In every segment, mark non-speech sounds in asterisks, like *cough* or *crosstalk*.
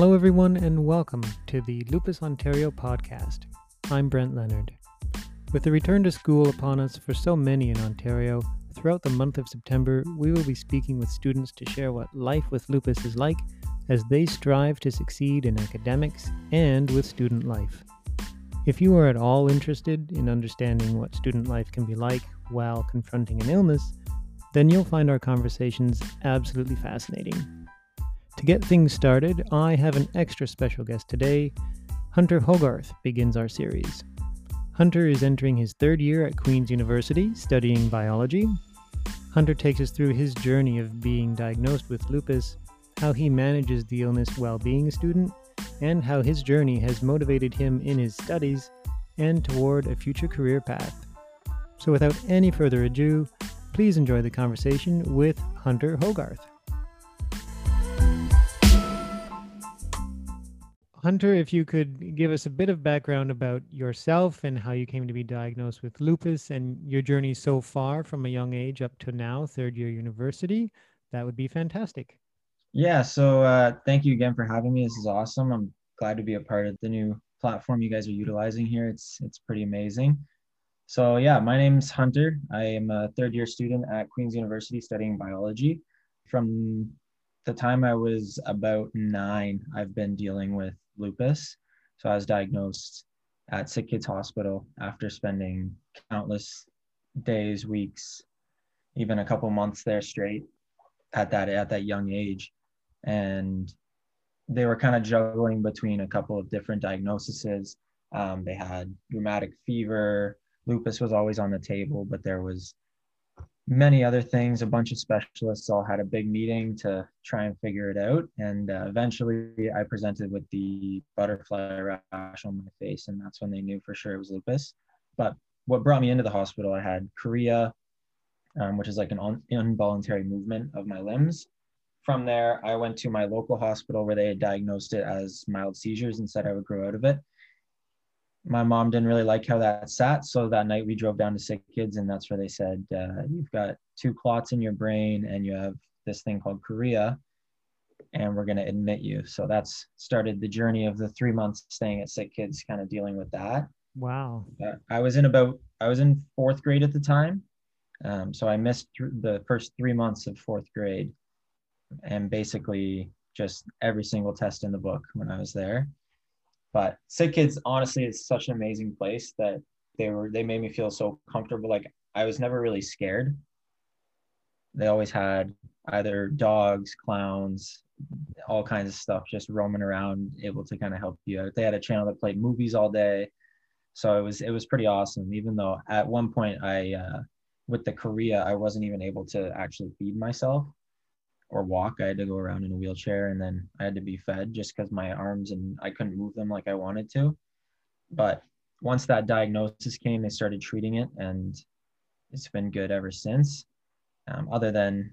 Hello, everyone, and welcome to the Lupus Ontario podcast. I'm Brent Leonard. With the return to school upon us for so many in Ontario, throughout the month of September, we will be speaking with students to share what life with lupus is like as they strive to succeed in academics and with student life. If you are at all interested in understanding what student life can be like while confronting an illness, then you'll find our conversations absolutely fascinating. To get things started, I have an extra special guest today. Hunter Hogarth begins our series. Hunter is entering his third year at Queen's University studying biology. Hunter takes us through his journey of being diagnosed with lupus, how he manages the illness while being a student, and how his journey has motivated him in his studies and toward a future career path. So, without any further ado, please enjoy the conversation with Hunter Hogarth. Hunter, if you could give us a bit of background about yourself and how you came to be diagnosed with lupus and your journey so far from a young age up to now, third year university, that would be fantastic. Yeah, so uh, thank you again for having me. This is awesome. I'm glad to be a part of the new platform you guys are utilizing here. It's it's pretty amazing. So yeah, my name's Hunter. I am a third year student at Queen's University studying biology. From the time I was about nine, I've been dealing with lupus. So I was diagnosed at Sick Kids Hospital after spending countless days, weeks, even a couple months there straight at that at that young age. And they were kind of juggling between a couple of different diagnoses. Um, they had rheumatic fever, lupus was always on the table, but there was many other things. A bunch of specialists all had a big meeting to try and figure it out. And uh, eventually I presented with the butterfly rash on my face, and that's when they knew for sure it was lupus. But what brought me into the hospital, I had chorea, um, which is like an un- involuntary movement of my limbs. From there, I went to my local hospital where they had diagnosed it as mild seizures and said I would grow out of it my mom didn't really like how that sat. So that night we drove down to Sick Kids, and that's where they said, uh, You've got two clots in your brain, and you have this thing called chorea, and we're going to admit you. So that's started the journey of the three months staying at Sick Kids, kind of dealing with that. Wow. Uh, I was in about, I was in fourth grade at the time. Um, so I missed th- the first three months of fourth grade and basically just every single test in the book when I was there. But Sick Kids, honestly, is such an amazing place that they were they made me feel so comfortable. Like I was never really scared. They always had either dogs, clowns, all kinds of stuff just roaming around, able to kind of help you out. They had a channel that played movies all day, so it was it was pretty awesome. Even though at one point I, uh, with the chorea, I wasn't even able to actually feed myself or walk. I had to go around in a wheelchair and then I had to be fed just because my arms and I couldn't move them like I wanted to. But once that diagnosis came, they started treating it and it's been good ever since. Um, other than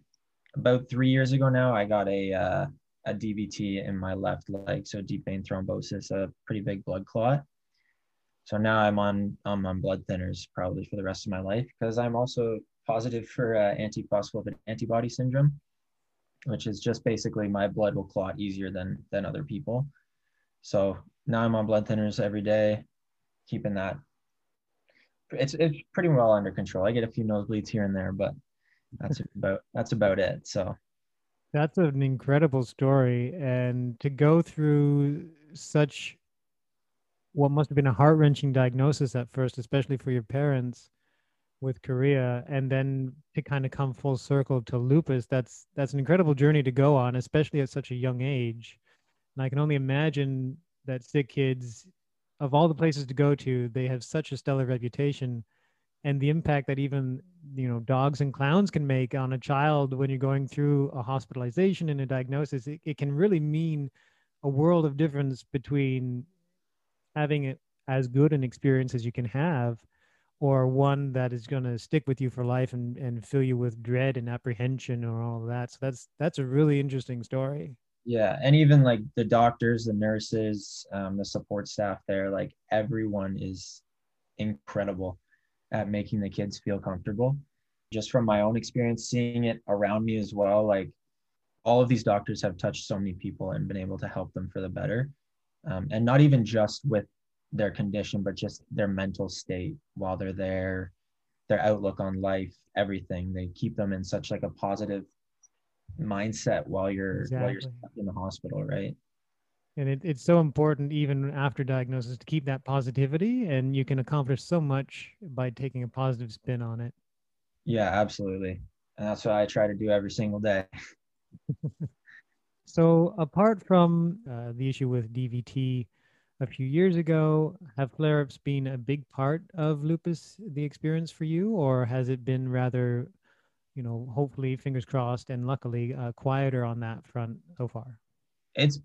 about three years ago now, I got a, uh, a DVT in my left leg, so deep vein thrombosis, a pretty big blood clot. So now I'm on I'm on blood thinners probably for the rest of my life because I'm also positive for uh, antiphospholipid antibody syndrome, which is just basically my blood will clot easier than than other people. So now I'm on blood thinners every day, keeping that. It's it's pretty well under control. I get a few nosebleeds here and there, but that's *laughs* about that's about it. So that's an incredible story, and to go through such what must have been a heart wrenching diagnosis at first, especially for your parents with chorea and then to kind of come full circle to lupus that's that's an incredible journey to go on especially at such a young age. And i can only imagine that sick kids of all the places to go to they have such a stellar reputation. And the impact that even you know dogs and clowns can make on a child when you're going through a hospitalization and a diagnosis it, it can really mean a world of difference between having it as good an experience as you can have or one that is going to stick with you for life and, and fill you with dread and apprehension or all of that. So that's that's a really interesting story. Yeah, and even like the doctors, the nurses, um, the support staff there, like everyone is incredible at making the kids feel comfortable. Just from my own experience, seeing it around me as well, like all of these doctors have touched so many people and been able to help them for the better um, and not even just with their condition but just their mental state while they're there their outlook on life everything. They keep them in such like a positive mindset while you're exactly. while you're in the hospital right? And it, it's so important even after diagnosis to keep that positivity and you can accomplish so much by taking a positive spin on it. Yeah absolutely. And that's what i try to do every single day. *laughs* So apart from uh, the issue with dvt a few years ago have flare-ups been a big part of lupus the experience for you? Or has it been rather you know hopefully fingers crossed and luckily uh, quieter on that front so far? It's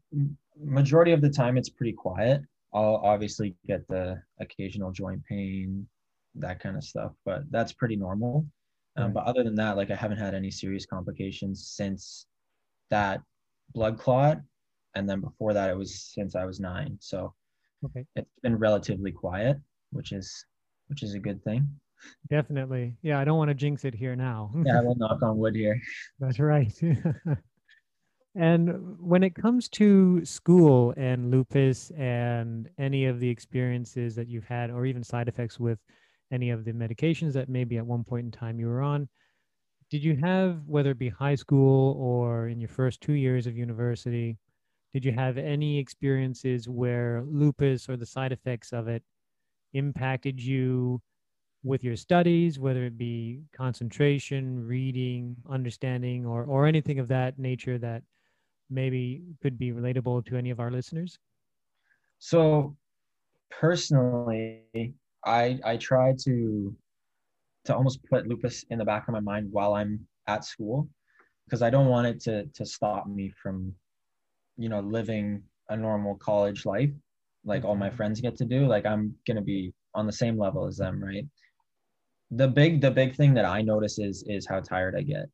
majority of the time it's pretty quiet. I'll obviously get the occasional joint pain that kind of stuff but that's pretty normal. Um, right. but other than that like i haven't had any serious complications since that blood clot and then before that it was since i was nine. So okay. It's been relatively quiet which is which is a good thing. Definitely. Yeah i don't want to jinx it here now. *laughs* Yeah i will knock on wood here. That's right. *laughs* And when it comes to school and lupus and any of the experiences that you've had or even side effects with any of the medications that maybe at one point in time you were on did you have whether it be high school or in your first two years of university did you have any experiences where lupus or the side effects of it impacted you with your studies, whether it be concentration, reading, understanding, or, or anything of that nature that maybe could be relatable to any of our listeners? So personally, I I try to to almost put lupus in the back of my mind while I'm at school because I don't want it to to stop me from you know living a normal college life like all my mm-hmm. friends get to do like i'm going to be on the same level as them right? The big the big thing that i notice is is how tired i get.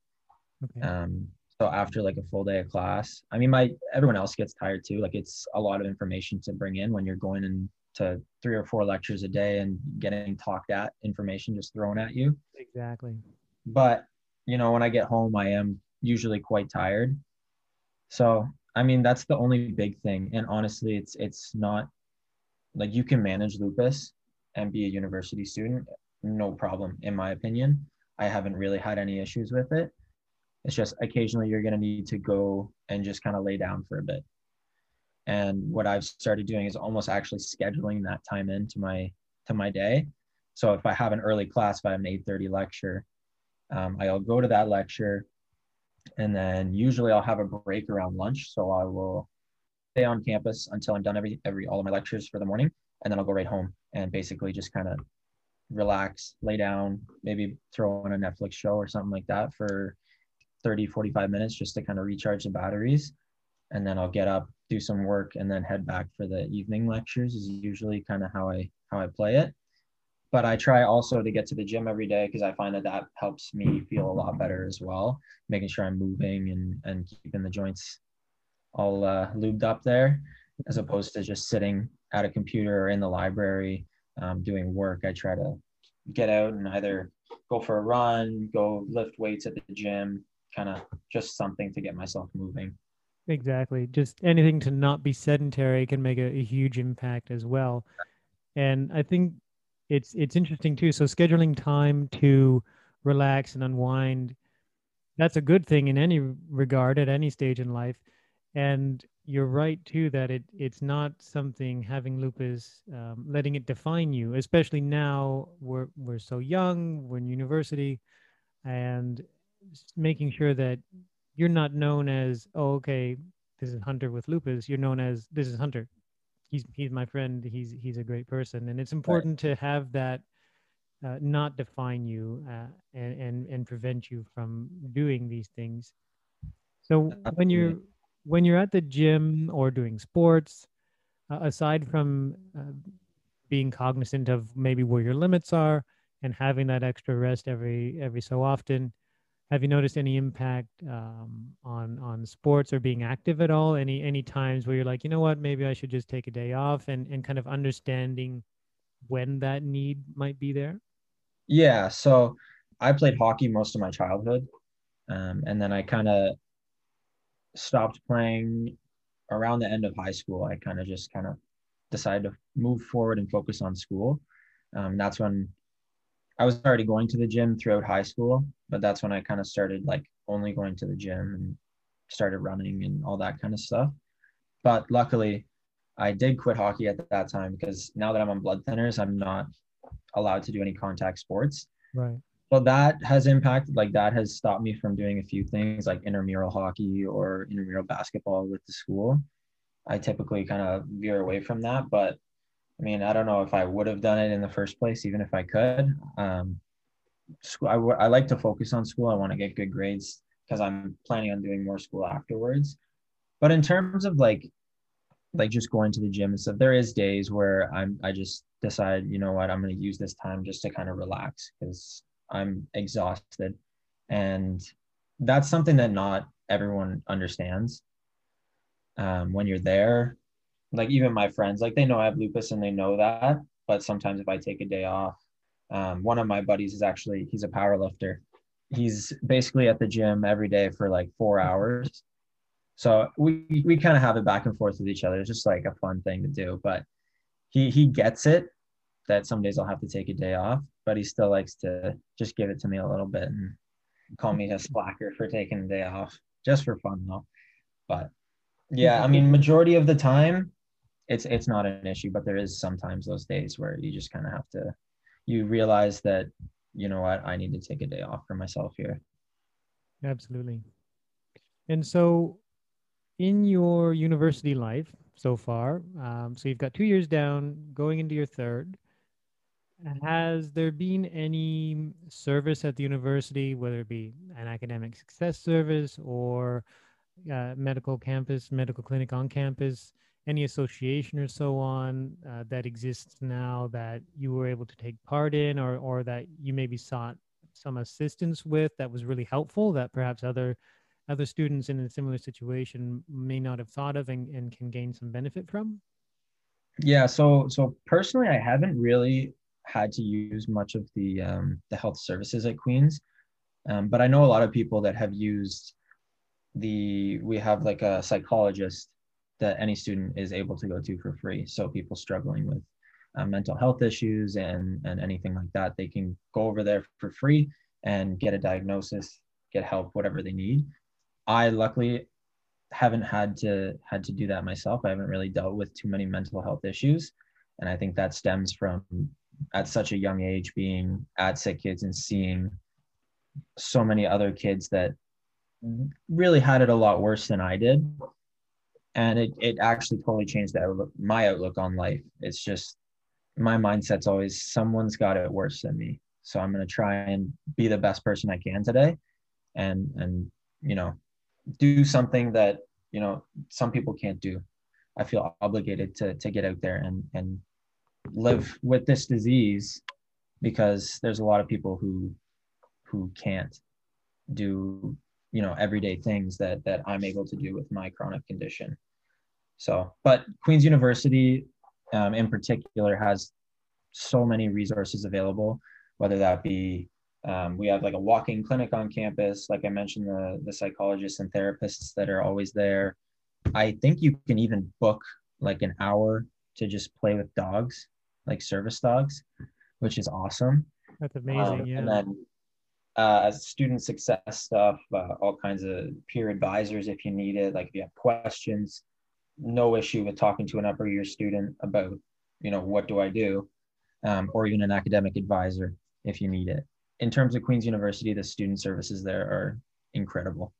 Okay. um so after like a full day of class i mean my everyone else gets tired too like it's a lot of information to bring in when you're going into three or four lectures a day and getting talked at information just thrown at you. Exactly. But you know when i get home i am usually quite tired. So I mean, that's the only big thing. And honestly, it's it's not like you can manage lupus and be a university student, no problem, in my opinion. I haven't really had any issues with it. It's just occasionally you're gonna need to go and just kind of lay down for a bit. And what I've started doing is almost actually scheduling that time into my to my day. So if I have an early class, if I have an 8:30 lecture, um, I'll go to that lecture, and then usually I'll have a break around lunch. So I will stay on campus until I'm done every every all of my lectures for the morning, and then I'll go right home and basically just kind of relax, lay down, maybe throw on a Netflix show or something like that for 30, 45 minutes just to kind of recharge the batteries. And then I'll get up, do some work, and then head back for the evening lectures is usually kind of how I how I play it but I try also to get to the gym every day because I find that that helps me feel a lot better as well, making sure I'm moving and and keeping the joints all uh, lubed up there, as opposed to just sitting at a computer or in the library um, doing work. I try to get out and either go for a run, go lift weights at the gym, kind of just something to get myself moving. Exactly. Just anything to not be sedentary can make a, a huge impact as well. And I think it's it's interesting too. So scheduling time to relax and unwind, that's a good thing in any regard at any stage in life. And you're right too that it it's not something having lupus um, letting it define you, especially now we're we're so young, we're in university, and making sure that you're not known as oh okay this is Hunter with lupus. You're known as this is Hunter he's he's my friend. He's he's a great person, and it's important right. to have that uh, not define you uh, and and and prevent you from doing these things. So when you're when you're at the gym or doing sports, uh, aside from uh, being cognizant of maybe where your limits are and having that extra rest every every so often, have you noticed any impact um, on on sports or being active at all any any times where you're like you know what maybe i should just take a day off and and kind of understanding when that need might be there yeah so i played hockey most of my childhood um, and then i kind of stopped playing around the end of high school. I kind of just kind of decided to move forward and focus on school. Um, that's when I was already going to the gym throughout high school, but that's when I kind of started like only going to the gym and started running and all that kind of stuff. But luckily, I did quit hockey at that time because now that I'm on blood thinners, I'm not allowed to do any contact sports. Right. Well, that has impacted, like, that has stopped me from doing a few things like intramural hockey or intramural basketball with the school. I typically kind of veer away from that. But I mean, I don't know if I would have done it in the first place, even if I could. Um, school, I, w- I like to focus on school. I want to get good grades because I'm planning on doing more school afterwards. But in terms of like like just going to the gym and stuff there is days where i'm i just decide you know what i'm going to use this time just to kind of relax because i'm exhausted and that's something that not everyone understands um, when you're there like even my friends like they know i have lupus and they know that but sometimes if i take a day off um, one of my buddies is actually he's a power lifter he's basically at the gym every day for like four hours so we we kind of have it back and forth with each other. It's just like a fun thing to do. But he he gets it that some days I'll have to take a day off, but he still likes to just give it to me a little bit and call me a slacker for taking a day off, just for fun though. But yeah, I mean, majority of the time, it's it's not an issue, but there is sometimes those days where you just kind of have to, you realize that, you know what, I need to take a day off for myself here. Absolutely. And so in your university life so far, um, so you've got two years down, going into your third. Has there been any service at the university, whether it be an academic success service or uh, medical campus, medical clinic on campus, any association or so on uh, that exists now that you were able to take part in, or or that you maybe sought some assistance with that was really helpful that perhaps other other students in a similar situation may not have thought of and, and can gain some benefit from? Yeah, so so personally, I haven't really had to use much of the um, the health services at Queens, um, but I know a lot of people that have used the. We have like a psychologist that any student is able to go to for free. So people struggling with uh, mental health issues and and anything like that, they can go over there for free and get a diagnosis, get help, whatever they need. I luckily haven't had to had to do that myself. I haven't really dealt with too many mental health issues, and I think that stems from at such a young age being at Sick Kids and seeing so many other kids that really had it a lot worse than I did. And it, it actually totally changed outlook, my outlook on life. It's just my mindset's always someone's got it worse than me. So I'm going to try and be the best person I can today and, and, you know, do something that you know some people can't do i feel obligated to to get out there and and live with this disease because there's a lot of people who who can't do you know everyday things that that i'm able to do with my chronic condition so but queens university um, in particular has so many resources available whether that be um, we have like a walking clinic on campus. Like I mentioned, the, the psychologists and therapists that are always there. I think you can even book like an hour to just play with dogs, like service dogs, which is awesome. That's amazing. Um, yeah. And then uh, student success stuff, uh, all kinds of peer advisors if you need it. Like if you have questions, no issue with talking to an upper year student about, you know, what do I do, um, or even an academic advisor if you need it in terms of Queen's University, the student services there are incredible.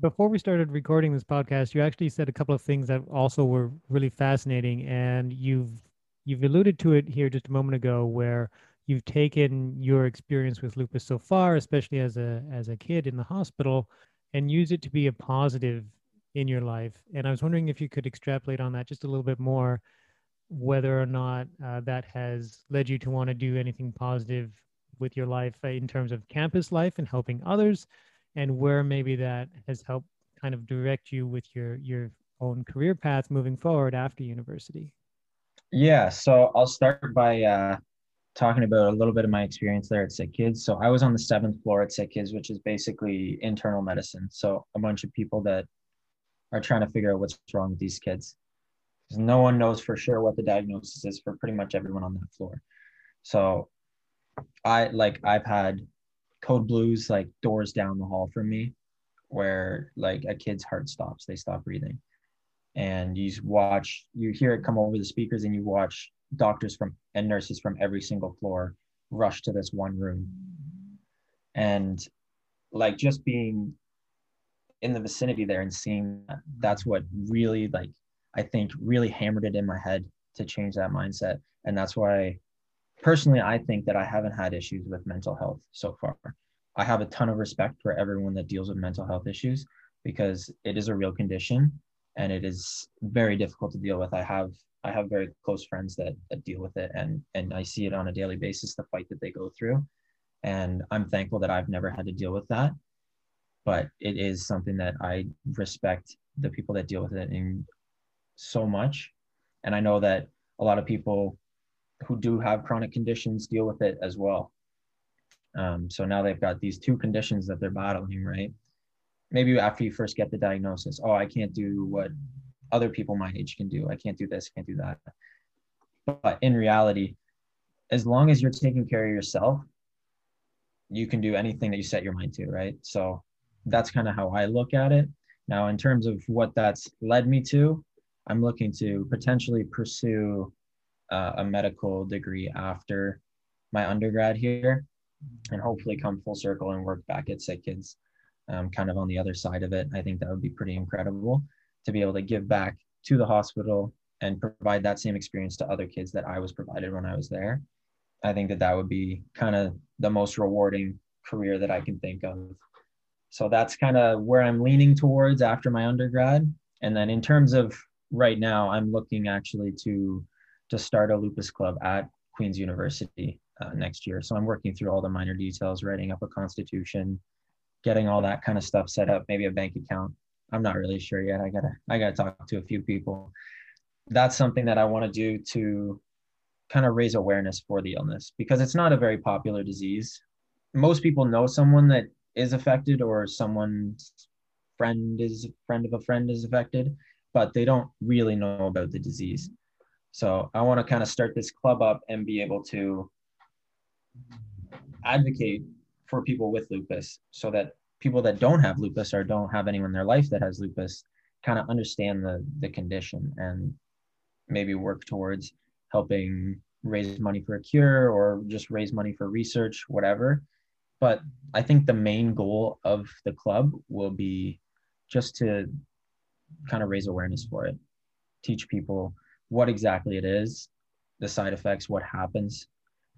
Before we started recording this podcast, you actually said a couple of things that also were really fascinating, and you've you've alluded to it here just a moment ago, where you've taken your experience with lupus so far, especially as a as a kid in the hospital, and use it to be a positive in your life. And I was wondering if you could extrapolate on that just a little bit more, whether or not uh, that has led you to want to do anything positive with your life uh, in terms of campus life and helping others and where maybe that has helped kind of direct you with your your own career path moving forward after university? Yeah so i'll start by uh, talking about a little bit of my experience there at sick kids. So i was on the seventh floor at sick kids which is basically internal medicine. So a bunch of people that are trying to figure out what's wrong with these kids. Because no one knows for sure what the diagnosis is for pretty much everyone on that floor. So I like I've had code blues like doors down the hall from me where like a kid's heart stops, they stop breathing. And you watch, you hear it come over the speakers and you watch doctors from and nurses from every single floor rush to this one room. And like just being in the vicinity there and seeing that, that's what really like I think really hammered it in my head to change that mindset. And that's why personally I think that I haven't had issues with mental health so far. I have a ton of respect for everyone that deals with mental health issues because it is a real condition and it is very difficult to deal with. I have I have very close friends that, that deal with it and and I see it on a daily basis the fight that they go through and I'm thankful that I've never had to deal with that but it is something that I respect the people that deal with it in so much and I know that a lot of people who do have chronic conditions deal with it as well um, so now they've got these two conditions that they're battling, right? Maybe after you first get the diagnosis, oh, I can't do what other people my age can do. I can't do this, I can't do that. But in reality, as long as you're taking care of yourself, you can do anything that you set your mind to, right? So that's kind of how I look at it. Now, in terms of what that's led me to, I'm looking to potentially pursue uh, a medical degree after my undergrad here and hopefully come full circle and work back at Sick Kids, um, kind of on the other side of it. I think that would be pretty incredible to be able to give back to the hospital and provide that same experience to other kids that I was provided when I was there. I think that that would be kind of the most rewarding career that I can think of. So that's kind of where I'm leaning towards after my undergrad. And then in terms of right now, I'm looking actually to to start a lupus club at Queen's University uh, next year. So I'm working through all the minor details, writing up a constitution, getting all that kind of stuff set up, maybe a bank account. I'm not really sure yet. I gotta I gotta talk to a few people. That's something that I want to do to kind of raise awareness for the illness because it's not a very popular disease. Most people know someone that is affected or someone's friend is friend of a friend is affected, but they don't really know about the disease. So I want to kind of start this club up and be able to advocate for people with lupus so that people that don't have lupus or don't have anyone in their life that has lupus kind of understand the the condition and maybe work towards helping raise money for a cure or just raise money for research whatever but i think the main goal of the club will be just to kind of raise awareness for it teach people what exactly it is the side effects what happens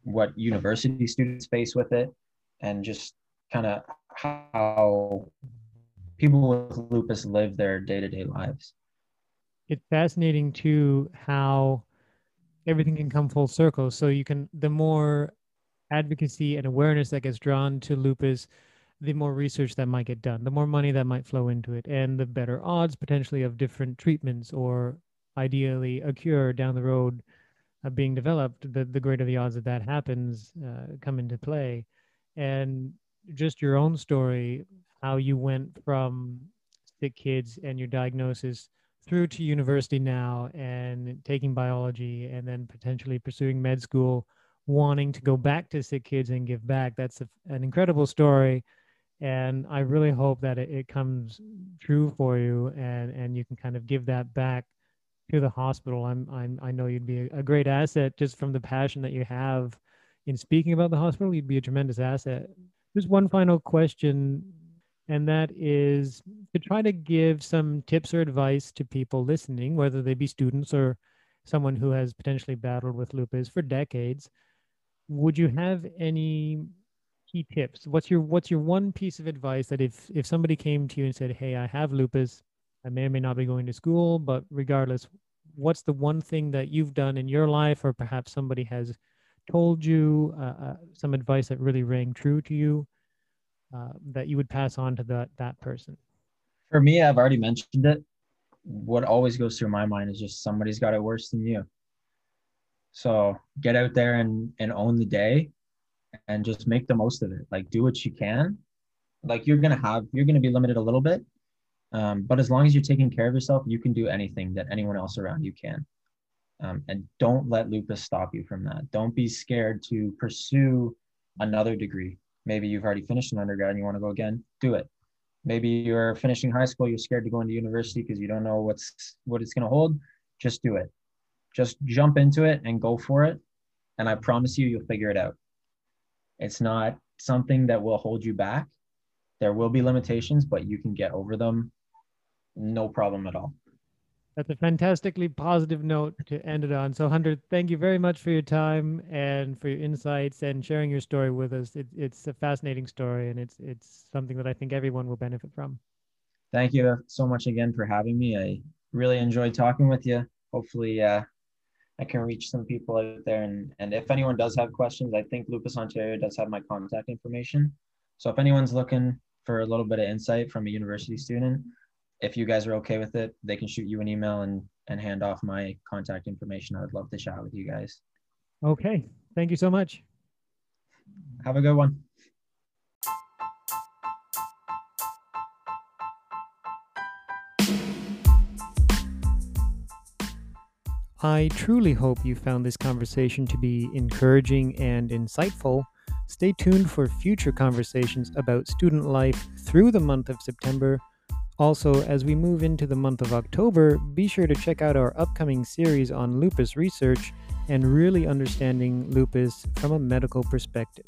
what university students face with it and just kind of how people with lupus live their day-to-day lives. It's fascinating too how everything can come full circle. So you can the more advocacy and awareness that gets drawn to lupus the more research that might get done the more money that might flow into it and the better odds potentially of different treatments or ideally a cure down the road uh, being developed, the, the greater the odds that that happens uh, come into play. And just your own story, how you went from sick kids and your diagnosis through to university now and taking biology and then potentially pursuing med school, wanting to go back to sick kids and give back. That's a, an incredible story. And I really hope that it, it comes true for you and, and you can kind of give that back to the hospital. I'm, I'm I know you'd be a, a great asset just from the passion that you have in speaking about the hospital. You'd be a tremendous asset. Just one final question, and that is to try to give some tips or advice to people listening, whether they be students or someone who has potentially battled with lupus for decades. Would you have any key tips? What's your what's your one piece of advice that if if somebody came to you and said, "Hey, I have lupus," I may or may not be going to school, but regardless, what's the one thing that you've done in your life, or perhaps somebody has told you uh, uh, some advice that really rang true to you uh, that you would pass on to that that person? For me, I've already mentioned it. What always goes through my mind is just somebody's got it worse than you. So get out there and and own the day, and just make the most of it. Like do what you can. Like you're gonna have, you're gonna be limited a little bit, Um, but as long as you're taking care of yourself, you can do anything that anyone else around you can. Um, and don't let lupus stop you from that. Don't be scared to pursue another degree. Maybe you've already finished an undergrad and you want to go again, do it. Maybe you're finishing high school, you're scared to go into university because you don't know what's what it's going to hold. Just do it. Just jump into it and go for it. And I promise you, you'll figure it out. It's not something that will hold you back. There will be limitations, but you can get over them no problem at all. That's a fantastically positive note to end it on. So, Hunter, thank you very much for your time and for your insights and sharing your story with us. It, it's a fascinating story, and it's it's something that I think everyone will benefit from. Thank you so much again for having me. I really enjoyed talking with you. Hopefully, uh, I can reach some people out there. And and if anyone does have questions, I think Lupus Ontario does have my contact information. So if anyone's looking for a little bit of insight from a university student, if you guys are okay with it, they can shoot you an email and and hand off my contact information. I would love to chat with you guys. Okay. Thank you so much. Have a good one. I truly hope you found this conversation to be encouraging and insightful. Stay tuned for future conversations about student life through the month of September also, as we move into the month of October, be sure to check out our upcoming series on lupus research and really understanding lupus from a medical perspective.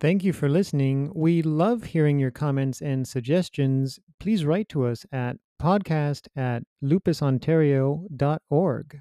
Thank you for listening. We love hearing your comments and suggestions. Please write to us at podcast at lupusontario.org.